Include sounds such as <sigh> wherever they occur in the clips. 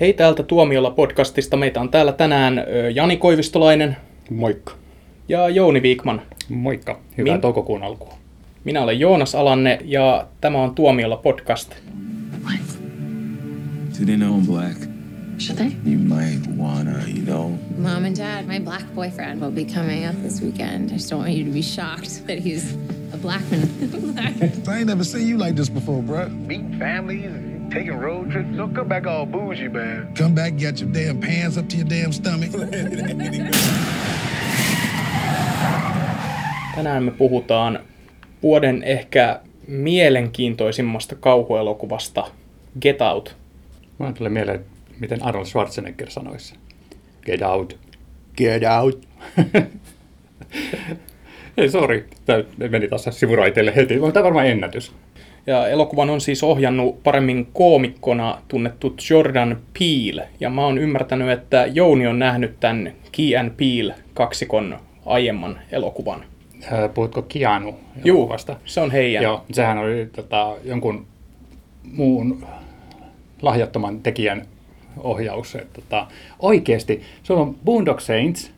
Hei täältä Tuomiolla podcastista. Meitä on täällä tänään Jani Koivistolainen. Moikka. Ja Jouni Viikman. Moikka. Hyvää Min... toukokuun alkua. Minä olen Joonas Alanne ja tämä on Tuomiolla podcast. What? Do they know I'm black? Should they? You might wanna, you know. Mom and Dad, my black boyfriend will be coming up this weekend. I just don't want you to be shocked that he's a black man. <laughs> I ain't never seen you like this before, bro. Meeting families and taking road trips. Don't come back all bougie, man. Come back, get your damn pants up to your damn stomach. Tänään me puhutaan vuoden ehkä mielenkiintoisimmasta kauhuelokuvasta Get Out. Mä tulee mieleen, miten Arnold Schwarzenegger sanoisi. Get out. Get out. <laughs> Ei, sori. Tämä meni taas sivuraiteille heti. Tämä on varmaan ennätys. Ja elokuvan on siis ohjannut paremmin koomikkona tunnettu Jordan Peele. Ja mä oon ymmärtänyt, että Jouni on nähnyt tämän Key and Peele kaksikon aiemman elokuvan. Puhutko Keanu Joo, se on heidän. Joo, sehän oli tota, jonkun muun lahjattoman tekijän ohjaus. Että, tota, oikeasti, se on Boondock Saints,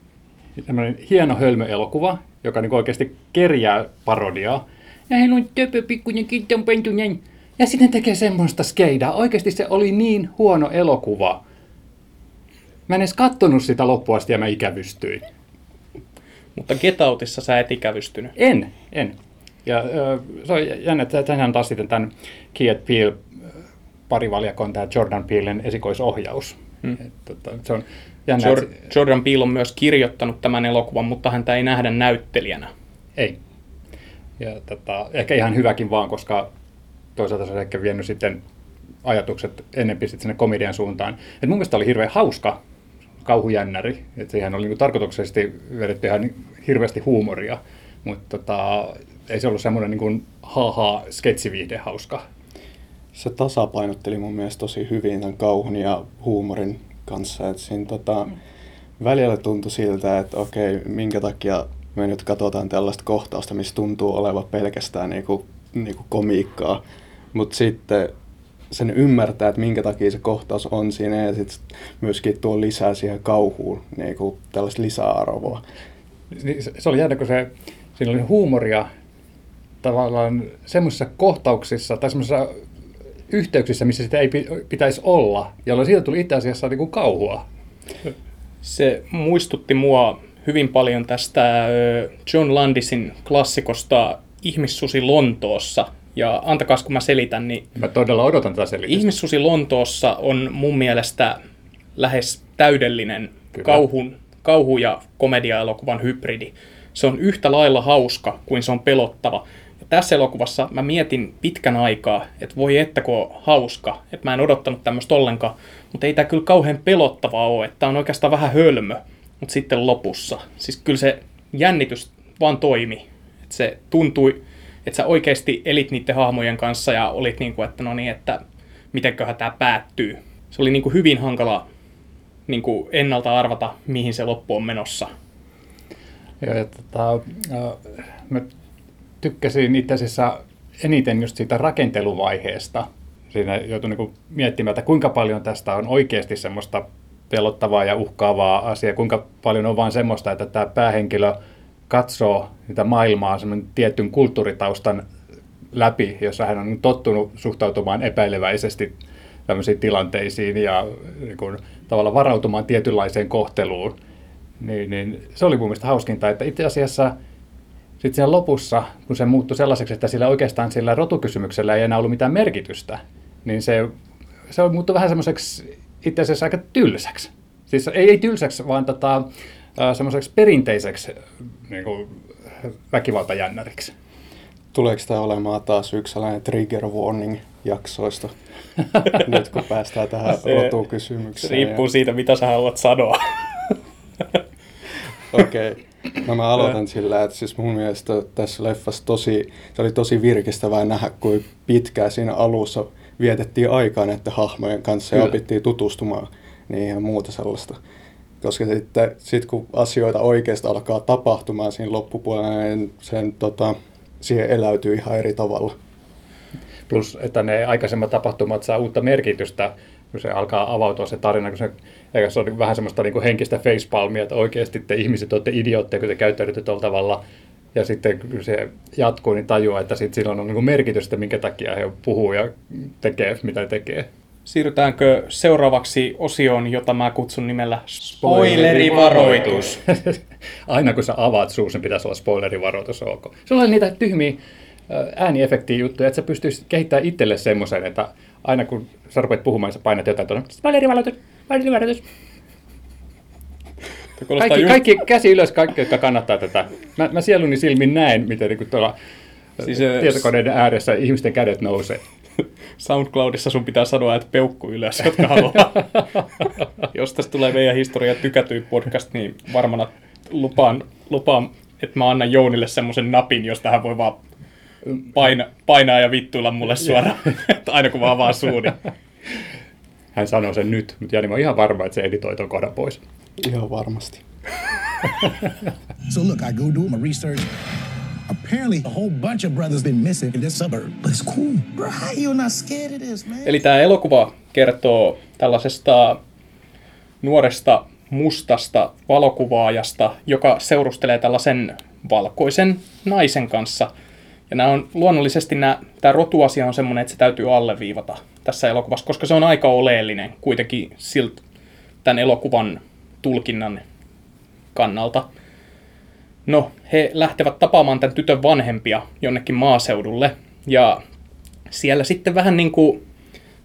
tämmöinen hieno hölmöelokuva, joka niin oikeasti kerjää parodiaa. Ja hän on töpö pikkuinen kittonpentunen. Ja sitten tekee semmoista skeidaa. Oikeasti se oli niin huono elokuva. Mä en edes kattonut sitä loppuun asti ja mä ikävystyin. Mutta Get Outissa sä et ikävystynyt. En, en. Ja se on jännä, että tänään taas sitten tämän Kiet Peel parivaljakon tämä Jordan Peelen esikoisohjaus. Hmm. Et, tota, se on jännä, Jor- Jordan Peele on myös kirjoittanut tämän elokuvan, mutta häntä ei nähdä näyttelijänä. Ei. Ja tota, ehkä ihan hyväkin vaan, koska toisaalta se on ehkä vienyt sitten ajatukset ennempi sitten sinne komedian suuntaan. Et mun mielestä oli hirveän hauska kauhujännäri. Että siihen oli niin tarkoituksellisesti vedetty ihan hirveästi huumoria, mutta tota, ei se ollut semmoinen niin haha sketsiviihde hauska. Se tasapainotteli mun mielestä tosi hyvin tämän kauhun ja huumorin kanssa. Että siinä tota, välillä tuntui siltä, että okei, minkä takia me nyt katsotaan tällaista kohtausta, missä tuntuu olevan pelkästään niinku, niinku komiikkaa. Mutta sitten sen ymmärtää, että minkä takia se kohtaus on siinä ja sitten myöskin tuo lisää siihen kauhuun niin kuin tällaista lisäarvoa. Niin, se oli jännä, kun se, siinä oli huumoria tavallaan semmoisissa kohtauksissa tai semmoisissa yhteyksissä, missä sitä ei pitäisi olla, jolloin siitä tuli itse asiassa niin kuin kauhua. Se muistutti mua hyvin paljon tästä John Landisin klassikosta Ihmissusi Lontoossa, ja antakaa kun mä selitän, niin... Mä todella odotan tätä selitystä. Ihmissusi Lontoossa on mun mielestä lähes täydellinen kauhun, kauhu- ja komedia-elokuvan hybridi. Se on yhtä lailla hauska kuin se on pelottava. Ja tässä elokuvassa mä mietin pitkän aikaa, että voi että kun on hauska, että mä en odottanut tämmöistä ollenkaan, mutta ei tämä kyllä kauhean pelottavaa ole, että on oikeastaan vähän hölmö, mutta sitten lopussa. Siis kyllä se jännitys vaan toimi. Että se tuntui että sä oikeasti elit niiden hahmojen kanssa ja olit niin kuin, että no niin, että mitenköhän tämä päättyy. Se oli niin kuin hyvin hankala niin kuin ennalta arvata, mihin se loppu on menossa. Joo, ja tota, mä tykkäsin itse asiassa eniten just siitä rakenteluvaiheesta. Siinä joutui niin miettimään, että kuinka paljon tästä on oikeasti semmoista pelottavaa ja uhkaavaa asiaa, kuinka paljon on vain semmoista, että tämä päähenkilö katsoo sitä maailmaa semmoinen tietyn kulttuuritaustan läpi, jossa hän on tottunut suhtautumaan epäileväisesti tämmöisiin tilanteisiin ja niin kuin, tavallaan varautumaan tietynlaiseen kohteluun, niin, niin se oli mun mielestä hauskinta, että itse asiassa sitten siellä lopussa, kun se muuttui sellaiseksi, että sillä oikeastaan sillä rotukysymyksellä ei enää ollut mitään merkitystä, niin se, se muuttui vähän semmoiseksi itse asiassa aika tylsäksi. Siis ei, ei tylsäksi, vaan tota, semmoiseksi perinteiseksi niin kuin, väkivaltajännäriksi. Tuleeko tämä olemaan taas yksi sellainen trigger warning jaksoista, <laughs> nyt kun päästään tähän rotukysymykseen? Riippuu ja... siitä, mitä sä haluat sanoa. <laughs> Okei. Okay. No mä aloitan sillä, että siis mun mielestä tässä leffassa tosi, se oli tosi virkistävää nähdä, kuin pitkään siinä alussa vietettiin aikaa näiden hahmojen kanssa Kyllä. ja opittiin tutustumaan niihin ja muuta sellaista koska sitten sit kun asioita oikeastaan alkaa tapahtumaan siinä loppupuolella, niin sen, tota, siihen eläytyy ihan eri tavalla. Plus, että ne aikaisemmat tapahtumat saa uutta merkitystä kun se alkaa avautua se tarina, kun se, eikä se on vähän semmoista niin kuin henkistä facepalmia, että oikeasti te ihmiset olette idiootteja, kun te käyttäydytte tuolla tavalla. Ja sitten kun se jatkuu, niin tajuaa, että sit sillä on niin kuin merkitystä, minkä takia he puhuu ja tekee, mitä tekee. Siirrytäänkö seuraavaksi osioon, jota mä kutsun nimellä spoilerivaroitus? <laughs> Aina kun sä avaat suus, niin pitäisi olla spoilerivaroitus, ok. Sulla on niitä tyhmiä ääniefektiä juttuja, että sä pystyisit kehittämään itselle semmoisen, että aina kun sä rupeat puhumaan, sä painat jotain tuonne, spoilerivaroitus, spoilerivaroitus. Kaikki, just... kaikki käsi ylös, kaikki, jotka kannattaa tätä. Mä, mä sieluni silmin näen, miten niin tuolla siis, tietokoneiden ääressä ihmisten kädet nousee. <laughs> SoundCloudissa sun pitää sanoa, että peukku ylös, jotka haluaa. <laughs> Jos tästä tulee meidän historia tykätyin podcast, niin varmana lupaan, lupaan, että mä annan Jounille semmoisen napin, josta hän voi vaan paina, painaa ja vittuilla mulle suoraan, <laughs> että aina kun mä avaan suuni. Hän sanoo sen nyt, mutta Jani, mä oon ihan varma, että se editoi tuon kohdan pois. Ihan varmasti. <laughs> so look, I go do my research. Apparently, a whole bunch of brothers been missing in this suburb. But it's cool. Bro, how you not scared of this, man? Eli tämä elokuva kertoo tällaisesta nuoresta mustasta valokuvaajasta, joka seurustelee tällaisen valkoisen naisen kanssa. Ja nämä on luonnollisesti nämä, tämä rotuasia on semmoinen, että se täytyy alleviivata tässä elokuvassa, koska se on aika oleellinen kuitenkin siltä tämän elokuvan tulkinnan kannalta. No, he lähtevät tapaamaan tämän tytön vanhempia jonnekin maaseudulle, ja siellä sitten vähän niin kuin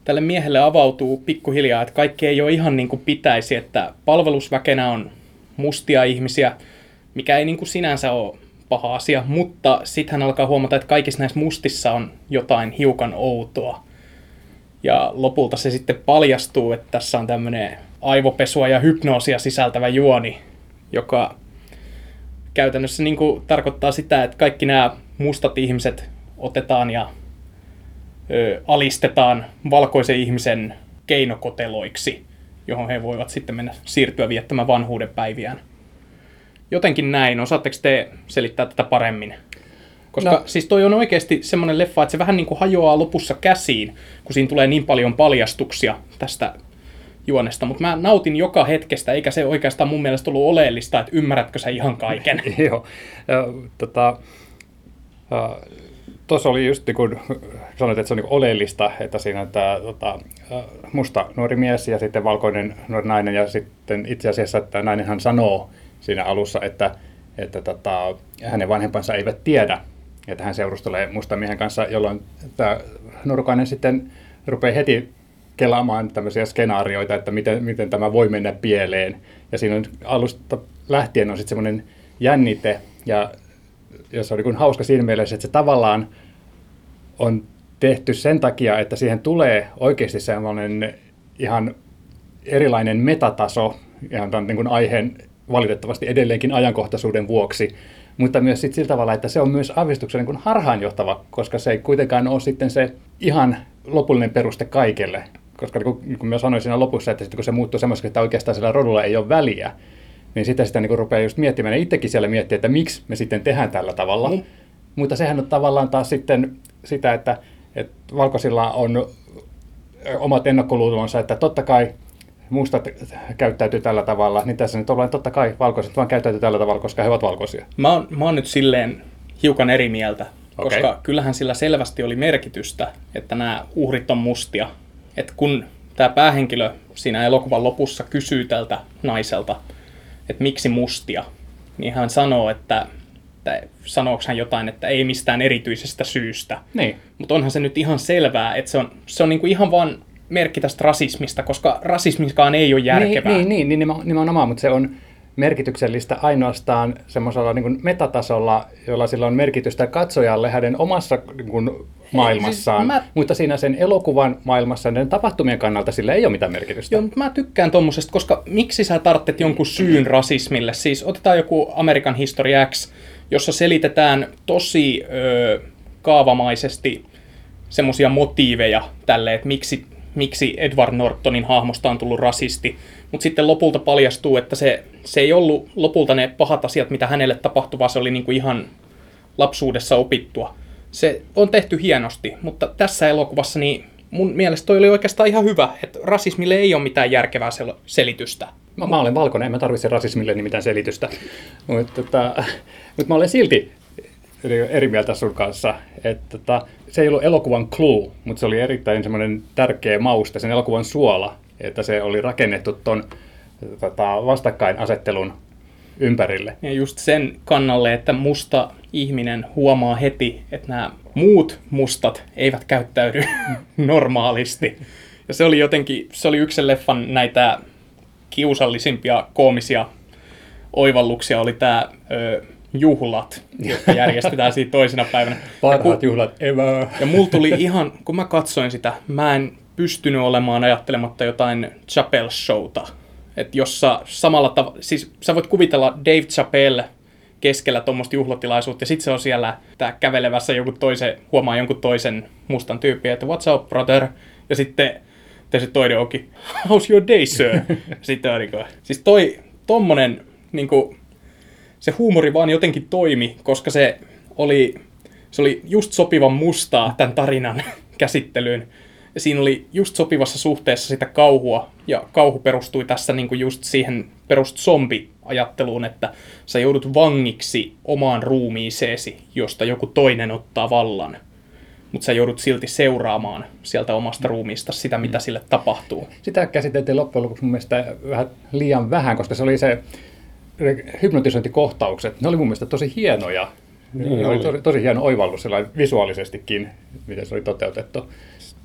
tälle miehelle avautuu pikkuhiljaa, että kaikki ei ole ihan niin kuin pitäisi, että palvelusväkenä on mustia ihmisiä, mikä ei niin kuin sinänsä ole paha asia, mutta sitten hän alkaa huomata, että kaikissa näissä mustissa on jotain hiukan outoa. Ja lopulta se sitten paljastuu, että tässä on tämmöinen aivopesua ja hypnoosia sisältävä juoni, joka käytännössä niin kuin tarkoittaa sitä, että kaikki nämä mustat ihmiset otetaan ja ö, alistetaan valkoisen ihmisen keinokoteloiksi, johon he voivat sitten mennä siirtyä viettämään vanhuuden päiviään. Jotenkin näin. Osaatteko te selittää tätä paremmin? Koska no. siis toi on oikeasti semmoinen leffa, että se vähän niin kuin hajoaa lopussa käsiin, kun siinä tulee niin paljon paljastuksia tästä juonesta, mutta mä nautin joka hetkestä, eikä se oikeastaan mun mielestä ollut oleellista, että ymmärrätkö sä ihan kaiken. <laughs> Joo, tota, tuossa oli just niin kun sanoit, että se on niin oleellista, että siinä on tämä tota, musta nuori mies ja sitten valkoinen nuori nainen ja sitten itse asiassa, että nainenhan sanoo siinä alussa, että, että tota, hänen vanhempansa eivät tiedä, että hän seurustelee musta miehen kanssa, jolloin tämä nuorukainen sitten rupeaa heti kelaamaan tämmöisiä skenaarioita, että miten, miten tämä voi mennä pieleen. Ja siinä on alusta lähtien on sitten semmoinen jännite, ja jos on niin hauska siinä mielessä, että se tavallaan on tehty sen takia, että siihen tulee oikeasti semmoinen ihan erilainen metataso, ihan tämän niin kuin aiheen valitettavasti edelleenkin ajankohtaisuuden vuoksi, mutta myös sit sillä tavalla, että se on myös avistuksen niin kuin harhaanjohtava, koska se ei kuitenkaan ole sitten se ihan lopullinen peruste kaikelle, koska niin kuin, niin kuin mä sanoin siinä lopussa, että sitten kun se muuttuu semmoiseksi, että oikeastaan sillä rodulla ei ole väliä, niin sitä sitä niin rupeaa just miettimään, ja itsekin siellä miettii, että miksi me sitten tehdään tällä tavalla. Mm. Mutta sehän on tavallaan taas sitten sitä, että, että valkoisilla on omat ennakkoluulonsa, että totta kai mustat käyttäytyy tällä tavalla, niin tässä nyt ollaan totta kai valkoiset vaan käyttäytyy tällä tavalla, koska he ovat valkoisia. Mä oon, mä oon nyt silleen hiukan eri mieltä, okay. koska kyllähän sillä selvästi oli merkitystä, että nämä uhrit on mustia että kun tämä päähenkilö siinä elokuvan lopussa kysyy tältä naiselta, että miksi mustia, niin hän sanoo, että, että sanooko hän jotain, että ei mistään erityisestä syystä. Niin. Mutta onhan se nyt ihan selvää, että se on, se on niinku ihan vaan merkki tästä rasismista, koska rasismiskaan ei ole järkevää. Niin, niin, niin, niin nimenomaan, mutta se on, merkityksellistä ainoastaan semmoisella niin metatasolla, jolla sillä on merkitystä katsojalle hänen omassa niin kuin, maailmassaan, siis mä... mutta siinä sen elokuvan maailmassa ne tapahtumien kannalta sillä ei ole mitään merkitystä. Joo, mutta mä tykkään tuommoisesta, koska miksi sä tarvitset jonkun syyn rasismille? Siis otetaan joku American History X, jossa selitetään tosi ö, kaavamaisesti semmoisia motiiveja tälle, että miksi, miksi Edward Nortonin hahmosta on tullut rasisti, mutta sitten lopulta paljastuu, että se, se ei ollut lopulta ne pahat asiat, mitä hänelle tapahtui, vaan se oli niinku ihan lapsuudessa opittua. Se on tehty hienosti, mutta tässä elokuvassa niin mun mielestä toi oli oikeastaan ihan hyvä, että rasismille ei ole mitään järkevää sel- selitystä. Mä, mä olen valkoinen, en mä tarvitse rasismille niin mitään selitystä. Mutta tota, mut mä olen silti eri, eri mieltä sun kanssa. Että tota, se ei ollut elokuvan clue, mutta se oli erittäin semmoinen tärkeä mauste, sen elokuvan suola, että se oli rakennettu ton tota, vastakkainasettelun ympärille. Ja just sen kannalle, että musta ihminen huomaa heti, että nämä muut mustat eivät käyttäydy <laughs> normaalisti. Ja se oli jotenkin, se oli yksi leffan näitä kiusallisimpia koomisia oivalluksia, oli tämä juhlat, jotka <laughs> järjestetään siinä toisena päivänä. Parhaat juhlat ever. Ja mulla tuli ihan, kun mä katsoin sitä, mä en pystynyt olemaan ajattelematta jotain Chappelle Showta. Että jossa samalla tavalla, siis sä voit kuvitella Dave Chappelle keskellä tuommoista juhlatilaisuutta, ja sitten se on siellä tää kävelevässä joku toisen, huomaa jonkun toisen mustan tyypin, että what's up brother, ja sitten te se toinen onkin, how's your day sir? <laughs> sitten on niin kuin, siis toi, tommonen, niin kuin, se huumori vaan jotenkin toimi, koska se oli, se oli just sopivan mustaa tämän tarinan <laughs> käsittelyyn. Ja siinä oli just sopivassa suhteessa sitä kauhua, ja kauhu perustui tässä niin kuin just siihen perust zombi-ajatteluun, että sä joudut vangiksi omaan ruumiiseesi, josta joku toinen ottaa vallan. Mutta sä joudut silti seuraamaan sieltä omasta ruumiista sitä, mitä sille tapahtuu. Sitä käsiteltiin loppujen lopuksi mun mielestä vähän liian vähän, koska se oli se hypnotisointikohtaukset. Ne oli mun mielestä tosi hienoja. Niin ne oli tosi, tosi hieno oivallus visuaalisestikin, miten se oli toteutettu.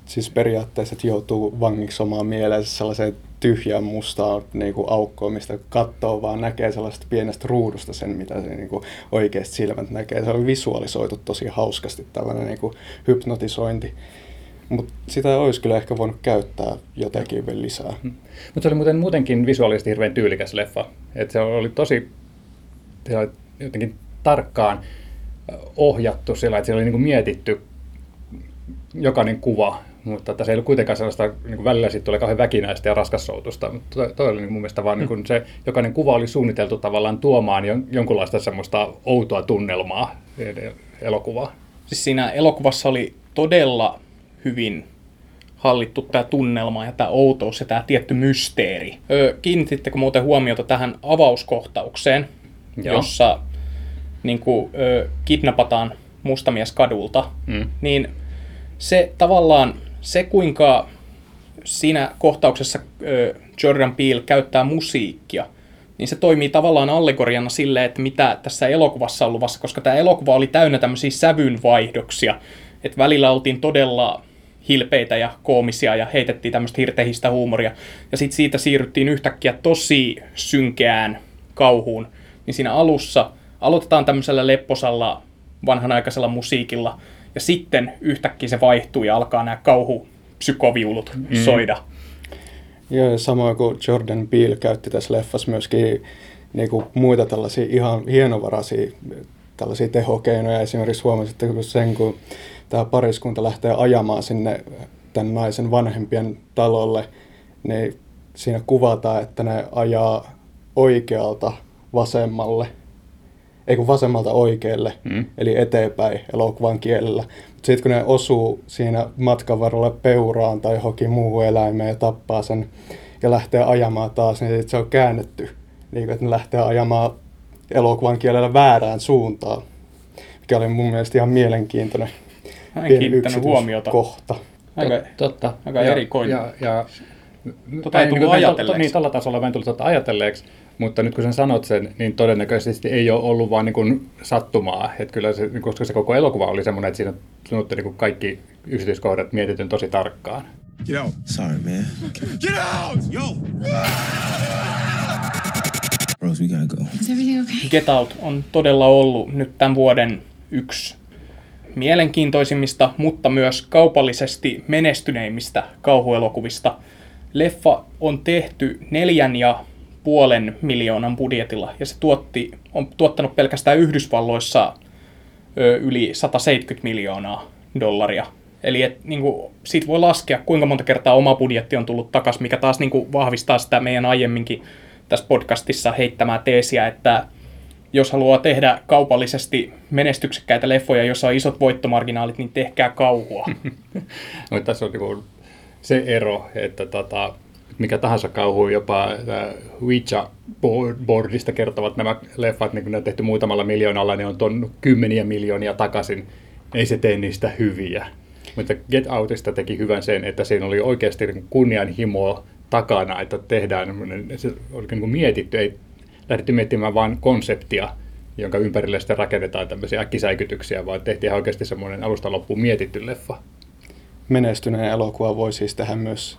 Siis periaatteessa, että joutuu vangiksi omaan mieleensä sellaiseen tyhjään mustaan niin kuin aukkoon, mistä katsoo vaan näkee sellaista pienestä ruudusta sen, mitä se niin kuin oikeasti silmät näkee. Se on visualisoitu tosi hauskasti tällainen niin kuin hypnotisointi. Mutta sitä olisi kyllä ehkä voinut käyttää jotenkin vielä lisää. Mm. Mutta se oli muuten muutenkin visuaalisesti hirveän tyylikäs leffa. Et se oli tosi se oli jotenkin tarkkaan ohjattu sillä, että siellä oli niin mietitty jokainen kuva, mutta että se ei ollut kuitenkaan sellaista, niin kuin välillä sitten tulee kauhean väkinäistä ja raskassoutusta, mutta toi, toi oli niin mun mielestä vaan mm. niin kuin se, jokainen kuva oli suunniteltu tavallaan tuomaan jon, jonkunlaista semmoista outoa tunnelmaa elokuvaa. Siis siinä elokuvassa oli todella hyvin hallittu tämä tunnelma ja tämä outous ja tämä tietty mysteeri. Öö, kiinnitittekö muuten huomiota tähän avauskohtaukseen, Joo. jossa niin kuin, öö, kidnapataan mustamies kadulta, mm. niin se tavallaan, se kuinka siinä kohtauksessa öö, Jordan Peele käyttää musiikkia, niin se toimii tavallaan allegoriana sille, että mitä tässä elokuvassa on luvassa, koska tämä elokuva oli täynnä tämmöisiä sävynvaihdoksia, että välillä oltiin todella hilpeitä ja koomisia ja heitettiin tämmöistä hirtehistä huumoria. Ja sitten siitä siirryttiin yhtäkkiä tosi synkeään kauhuun. Niin siinä alussa aloitetaan tämmöisellä lepposalla vanhanaikaisella musiikilla ja sitten yhtäkkiä se vaihtuu ja alkaa nämä kauhupsykoviulut mm. soida. Joo, samoin kuin Jordan Peele käytti tässä leffassa myöskin niin kuin muita tällaisia ihan hienovaraisia tällaisia tehokeinoja. Esimerkiksi huomasitte sen, kun tämä pariskunta lähtee ajamaan sinne tämän naisen vanhempien talolle, niin siinä kuvataan, että ne ajaa oikealta vasemmalle, ei kun vasemmalta oikealle, mm. eli eteenpäin elokuvan kielellä. Mutta sitten kun ne osuu siinä matkan varrella peuraan tai johonkin muuhun eläimeen ja tappaa sen ja lähtee ajamaan taas, niin se on käännetty, niin että ne lähtee ajamaan elokuvan kielellä väärään suuntaan, mikä oli mun mielestä ihan mielenkiintoinen Mä en kiinnittänyt huomiota. Kohta. Aika, Totta. aika ja, erikoinen. Ja, ja, tota ei tullut ajatelleeksi. Niin, tällä tasolla mä en tullut tota ajatelleeksi, mutta nyt kun sen sanot sen, niin todennäköisesti ei ole ollut vaan niin kuin sattumaa. Että kyllä se, niin koska se koko elokuva oli semmoinen, että siinä sanottu niin kaikki yksityiskohdat mietityn tosi tarkkaan. Get out. Sorry, man. Get out! Yo! Rose, we gotta go. Is everything okay? Get Out on todella ollut nyt tämän vuoden yksi mielenkiintoisimmista, mutta myös kaupallisesti menestyneimmistä kauhuelokuvista. Leffa on tehty neljän ja puolen miljoonan budjetilla ja se tuotti, on tuottanut pelkästään Yhdysvalloissa ö, yli 170 miljoonaa dollaria. Eli et, niin kuin, siitä voi laskea, kuinka monta kertaa oma budjetti on tullut takaisin, mikä taas niin kuin, vahvistaa sitä meidän aiemminkin tässä podcastissa heittämää teesiä, että jos haluaa tehdä kaupallisesti menestyksekkäitä leffoja, joissa on isot voittomarginaalit, niin tehkää kauhua. <laughs> no, tässä on niin se ero, että tota, mikä tahansa kauhu, jopa Ouija boardista kertovat nämä leffat, niin kun ne on tehty muutamalla miljoonalla, ne on tonnut kymmeniä miljoonia takaisin. Ei se tee niistä hyviä. Mutta Get Outista teki hyvän sen, että siinä oli oikeasti niin kunnianhimoa takana, että tehdään, se oli niin kuin mietitty, ei lähdetty miettimään vain konseptia, jonka ympärille sitten rakennetaan tämmöisiä äkkisäikytyksiä, vaan tehtiin oikeasti semmoinen alusta loppuun mietitty leffa. Menestyneen elokuva voi siis tehdä myös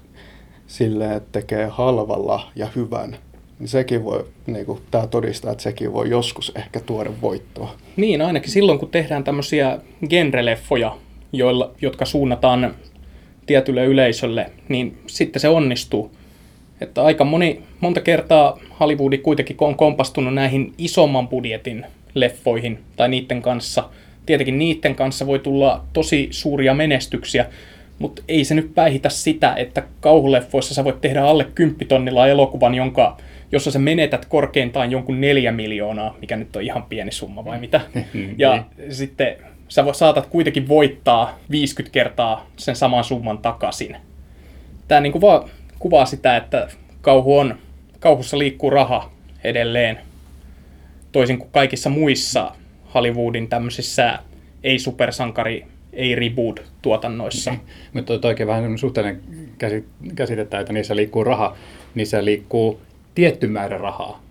silleen, että tekee halvalla ja hyvän. Niin sekin voi, niin kuin, tämä todistaa, että sekin voi joskus ehkä tuoda voittoa. Niin, ainakin silloin, kun tehdään tämmöisiä genreleffoja, joilla, jotka suunnataan tietylle yleisölle, niin sitten se onnistuu. Että aika moni, monta kertaa Hollywoodi kuitenkin on kompastunut näihin isomman budjetin leffoihin tai niiden kanssa. Tietenkin niiden kanssa voi tulla tosi suuria menestyksiä, mutta ei se nyt päihitä sitä, että kauhuleffoissa sä voit tehdä alle 10 tonnilla elokuvan, jonka, jossa sä menetät korkeintaan jonkun neljä miljoonaa, mikä nyt on ihan pieni summa vai mitä. <laughs> ja sitten sä saatat kuitenkin voittaa 50 kertaa sen saman summan takaisin. Tämä niin kuin vaan kuvaa sitä, että kauhu on, kauhussa liikkuu raha edelleen, toisin kuin kaikissa muissa Hollywoodin tämmöisissä ei-supersankari, ei-reboot-tuotannoissa. Mm. Mutta toikin vähän suhteellinen käsitettä, että niissä liikkuu raha, niissä liikkuu tietty määrä rahaa.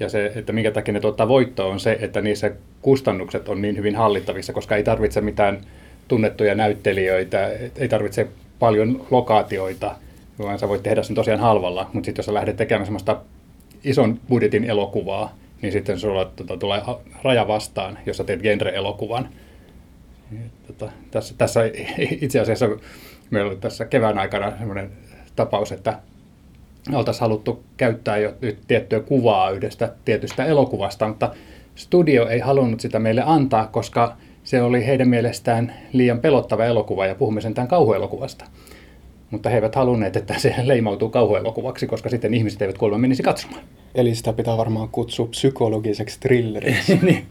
Ja se, että minkä takia ne tuottaa voittoa, on se, että niissä kustannukset on niin hyvin hallittavissa, koska ei tarvitse mitään tunnettuja näyttelijöitä, ei tarvitse paljon lokaatioita, vaan sä voit tehdä sen tosiaan halvalla, mutta sitten jos sä lähdet tekemään semmoista ison budjetin elokuvaa, niin sitten sulla tota, tulee raja vastaan, jos sä teet genre-elokuvan. Tota, tässä, tässä <laughs> itse asiassa meillä oli tässä kevään aikana semmoinen tapaus, että oltaisiin haluttu käyttää jo tiettyä kuvaa yhdestä tietystä elokuvasta, mutta studio ei halunnut sitä meille antaa, koska se oli heidän mielestään liian pelottava elokuva ja puhumme sentään kauhuelokuvasta. Mutta he eivät halunneet, että se leimautuu kauhuelokuvaksi, koska sitten ihmiset eivät kuulemma menisi katsomaan. Eli sitä pitää varmaan kutsua psykologiseksi thrilleriksi. <laughs> niin.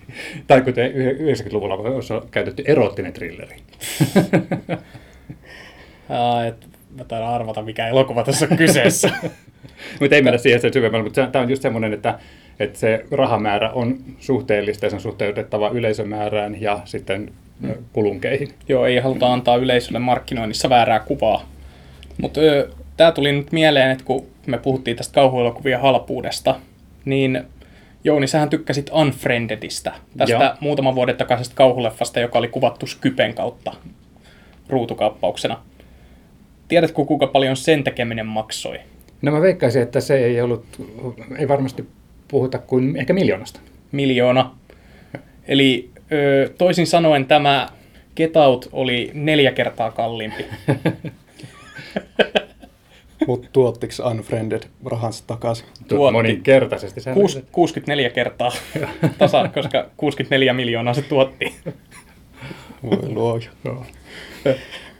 Tai kuten 90-luvulla on käytetty erottinen thrilleri. <laughs> et, mä taidan arvata, mikä elokuva tässä on kyseessä. <laughs> mutta ei mennä siihen sen syvemmälle, mutta tämä on just semmoinen, että, että se rahamäärä on suhteellista ja se on suhteutettava yleisömäärään ja sitten mm. kulunkeihin. Joo, ei haluta antaa yleisölle markkinoinnissa väärää kuvaa. Mutta tämä tuli nyt mieleen, että kun me puhuttiin tästä kauhuelokuvien halpuudesta, niin Jouni, sähän tykkäsit Unfriendedistä, tästä Joo. muutaman vuoden takaisesta kauhuleffasta, joka oli kuvattu Skypen kautta ruutukauppauksena. Tiedätkö, kuinka paljon sen tekeminen maksoi? No mä veikkaisin, että se ei ollut, ei varmasti puhuta kuin ehkä miljoonasta. Miljoona. Eli toisin sanoen tämä Get Out oli neljä kertaa kalliimpi. <laughs> <laughs> Mutta tuottiko Unfriended rahansa takaisin? Tuotti. Moninkertaisesti. 64 kertaa <laughs> tasan, koska 64 miljoonaa se tuotti. <laughs> Voi luoja. No.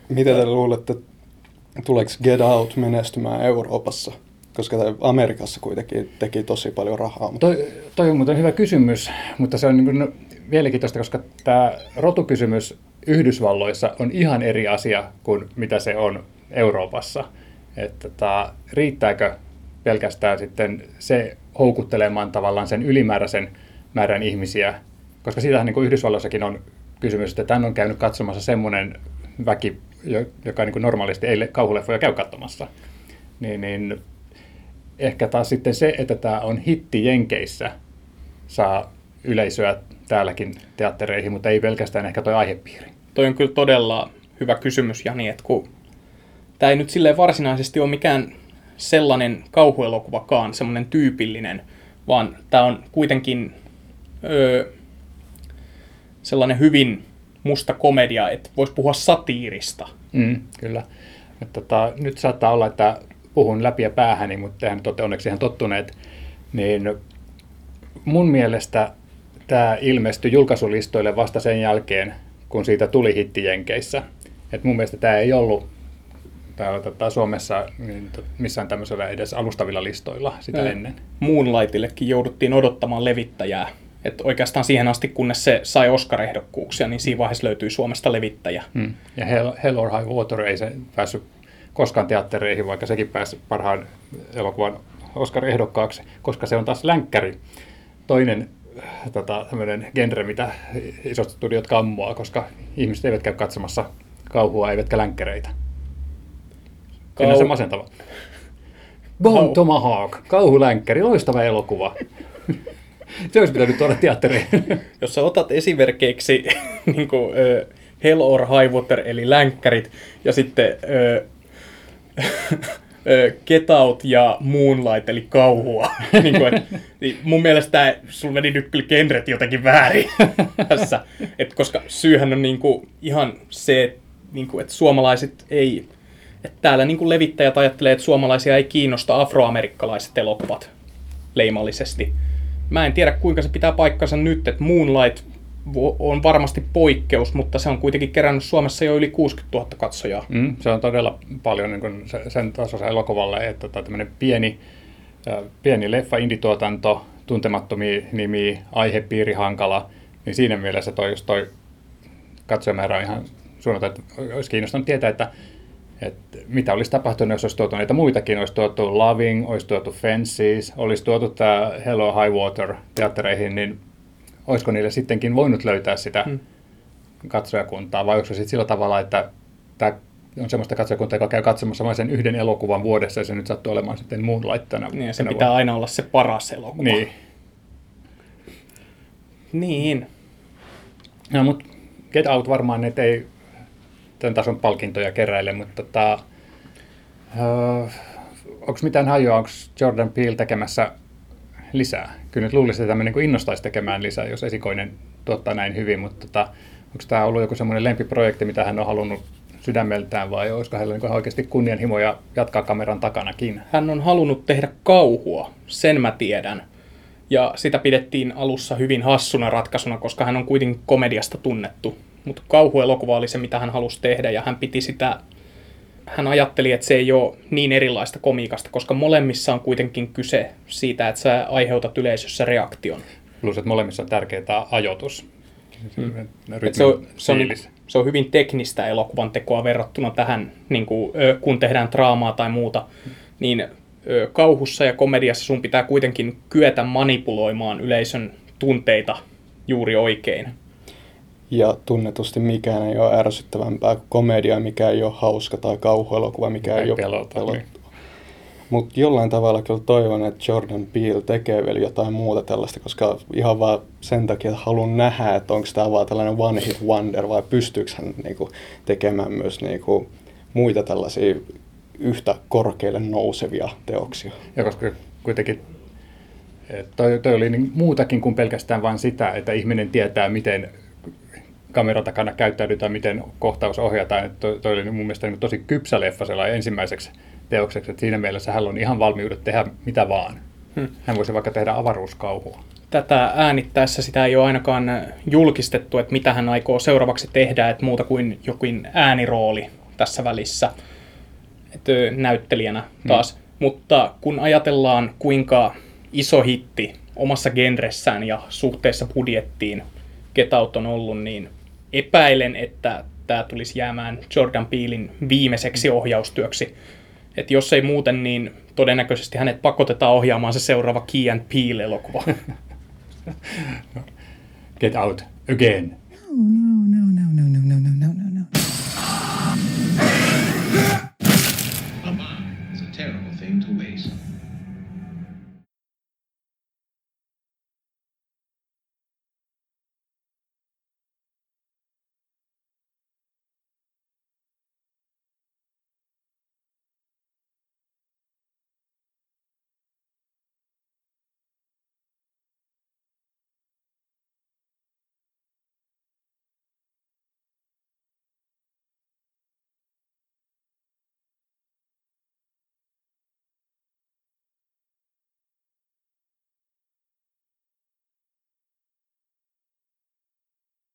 Mitä te luulette, tuleeko Get Out menestymään Euroopassa? Koska Amerikassa kuitenkin teki tosi paljon rahaa. Mutta... Toi, toi on muuten hyvä kysymys, mutta se on niin kuin mielenkiintoista, koska tämä rotukysymys Yhdysvalloissa on ihan eri asia kuin mitä se on Euroopassa. Että tota, riittääkö pelkästään sitten se houkuttelemaan tavallaan sen ylimääräisen määrän ihmisiä, koska siitähän niin kuin Yhdysvalloissakin on kysymys, että tämän on käynyt katsomassa semmoinen väki, joka niin kuin normaalisti ei kauhuleffoja käy katsomassa. Niin, niin ehkä taas sitten se, että tämä on hitti Jenkeissä, saa yleisöä täälläkin teattereihin, mutta ei pelkästään ehkä tuo aihepiiri. Toi on kyllä todella hyvä kysymys, Jani, että kun tämä ei nyt silleen varsinaisesti ole mikään sellainen kauhuelokuvakaan, semmoinen tyypillinen, vaan tämä on kuitenkin öö, sellainen hyvin musta komedia, että voisi puhua satiirista. Mm, kyllä. Että tota, nyt saattaa olla, että puhun läpi ja päähäni, mutta tehän nyt olette onneksi ihan tottuneet, niin mun mielestä tämä ilmestyi julkaisulistoille vasta sen jälkeen, kun siitä tuli hitti Jenkeissä. Et mun mielestä tämä ei ollut täällä tota, Suomessa niin, missään tämmöisellä edes alustavilla listoilla sitä ja ennen. Moonlightillekin jouduttiin odottamaan levittäjää. Et oikeastaan siihen asti, kunnes se sai Oscar-ehdokkuuksia, niin siinä vaiheessa löytyi Suomesta levittäjä. Hmm. Ja Hell, Hell or High Water ei se päässyt koskaan teattereihin, vaikka sekin pääsi parhaan elokuvan Oscar-ehdokkaaksi, koska se on taas länkkäri. Toinen tota, genre, mitä isot studiot kammoaa, koska ihmiset eivät käy katsomassa kauhua eivätkä länkkäreitä. Kau... Siinä se masentava. Bone Kau... Tomahawk, kauhulänkkäri, loistava elokuva. se olisi pitänyt tuoda teatteriin. Jos sä otat esimerkkeiksi <laughs> niin kuin, uh, Hell or High Water, eli länkkärit, ja sitten uh, <laughs> Get Out ja Moonlight, eli kauhua. <laughs> niin kuin, et, niin mun mielestä sulla meni nyt kyllä genret jotenkin väärin tässä. Et koska syyhän on niin kuin, ihan se, niin kuin, että suomalaiset ei... Että täällä niin kuin levittäjät ajattelee, että suomalaisia ei kiinnosta afroamerikkalaiset elokuvat leimallisesti. Mä en tiedä, kuinka se pitää paikkansa nyt, että Moonlight on varmasti poikkeus, mutta se on kuitenkin kerännyt Suomessa jo yli 60 000 katsojaa. Mm, se on todella paljon niin kuin sen tasoisen elokuvalle, että tota, tämmöinen pieni, pieni leffa, indituotanto, tuntemattomia nimiä, aihepiiri hankala, niin siinä mielessä toi, jos toi katsojamäärä on ihan suunnata, että olisi kiinnostanut tietää, että, että mitä olisi tapahtunut, jos olisi tuotu näitä muitakin, olisi tuotu Loving, olisi tuotu Fences, olisi tuotu tämä Hello High Water teattereihin, niin olisiko niille sittenkin voinut löytää sitä hmm. katsojakuntaa, vai se sitten sillä tavalla, että tämä on semmoista katsojakuntaa, joka käy katsomassa vain sen yhden elokuvan vuodessa, ja se nyt sattuu olemaan sitten muun laittana. Niin, ja se pitää vuonna. aina olla se paras elokuva. Niin. Niin. No, mutta Get Out varmaan, että ei tämän tason palkintoja keräile, mutta tota, uh, onko mitään hajoa, onko Jordan Peele tekemässä lisää. Kyllä nyt luulisin, että tämmöinen niin innostaisi tekemään lisää, jos esikoinen tuottaa näin hyvin, mutta tota, onko tämä ollut joku semmoinen lempiprojekti, mitä hän on halunnut sydämeltään vai olisiko hänellä niin oikeasti kunnianhimoja jatkaa kameran takanakin? Hän on halunnut tehdä kauhua, sen mä tiedän. Ja sitä pidettiin alussa hyvin hassuna ratkaisuna, koska hän on kuitenkin komediasta tunnettu. Mutta kauhuelokuva oli se, mitä hän halusi tehdä, ja hän piti sitä hän ajatteli, että se ei ole niin erilaista komiikasta, koska molemmissa on kuitenkin kyse siitä, että sä aiheutat yleisössä reaktion. Plus, että molemmissa on tärkeää ajoitus. Mm. Se, on, se, on, se on hyvin teknistä elokuvan tekoa verrattuna tähän, niin kuin, kun tehdään draamaa tai muuta, niin kauhussa ja komediassa sun pitää kuitenkin kyetä manipuloimaan yleisön tunteita juuri oikein. Ja tunnetusti mikään ei ole ärsyttävämpää kuin komedia, mikä ei ole hauska, tai kauhuelokuva, mikä ei, ei ole pelottava. Niin. Mutta jollain tavalla kyllä toivon, että Jordan Peele tekee vielä jotain muuta tällaista, koska ihan vaan sen takia haluan nähdä, että onko tämä vaan tällainen one hit wonder vai pystyykö hän niinku tekemään myös niinku muita tällaisia yhtä korkealle nousevia teoksia. Ja koska kuitenkin toi, toi oli niin muutakin kuin pelkästään vain sitä, että ihminen tietää, miten kameran takana käyttäydytään, miten kohtaus ohjataan. Että toi, toi oli mun mielestä niin tosi kypsä leffa ensimmäiseksi teokseksi, että siinä mielessä hän on ihan valmiudet tehdä mitä vaan. Hmm. Hän voisi vaikka tehdä avaruuskauhua. Tätä äänittäessä sitä ei ole ainakaan julkistettu, että mitä hän aikoo seuraavaksi tehdä, että muuta kuin jokin äänirooli tässä välissä että näyttelijänä taas. Hmm. Mutta kun ajatellaan, kuinka iso hitti omassa genressään ja suhteessa budjettiin Get Out on ollut, niin epäilen, että tämä tulisi jäämään Jordan Peelin viimeiseksi ohjaustyöksi. Et jos ei muuten, niin todennäköisesti hänet pakotetaan ohjaamaan se seuraava Key and Peele-elokuva. <laughs> Get out again. No, no,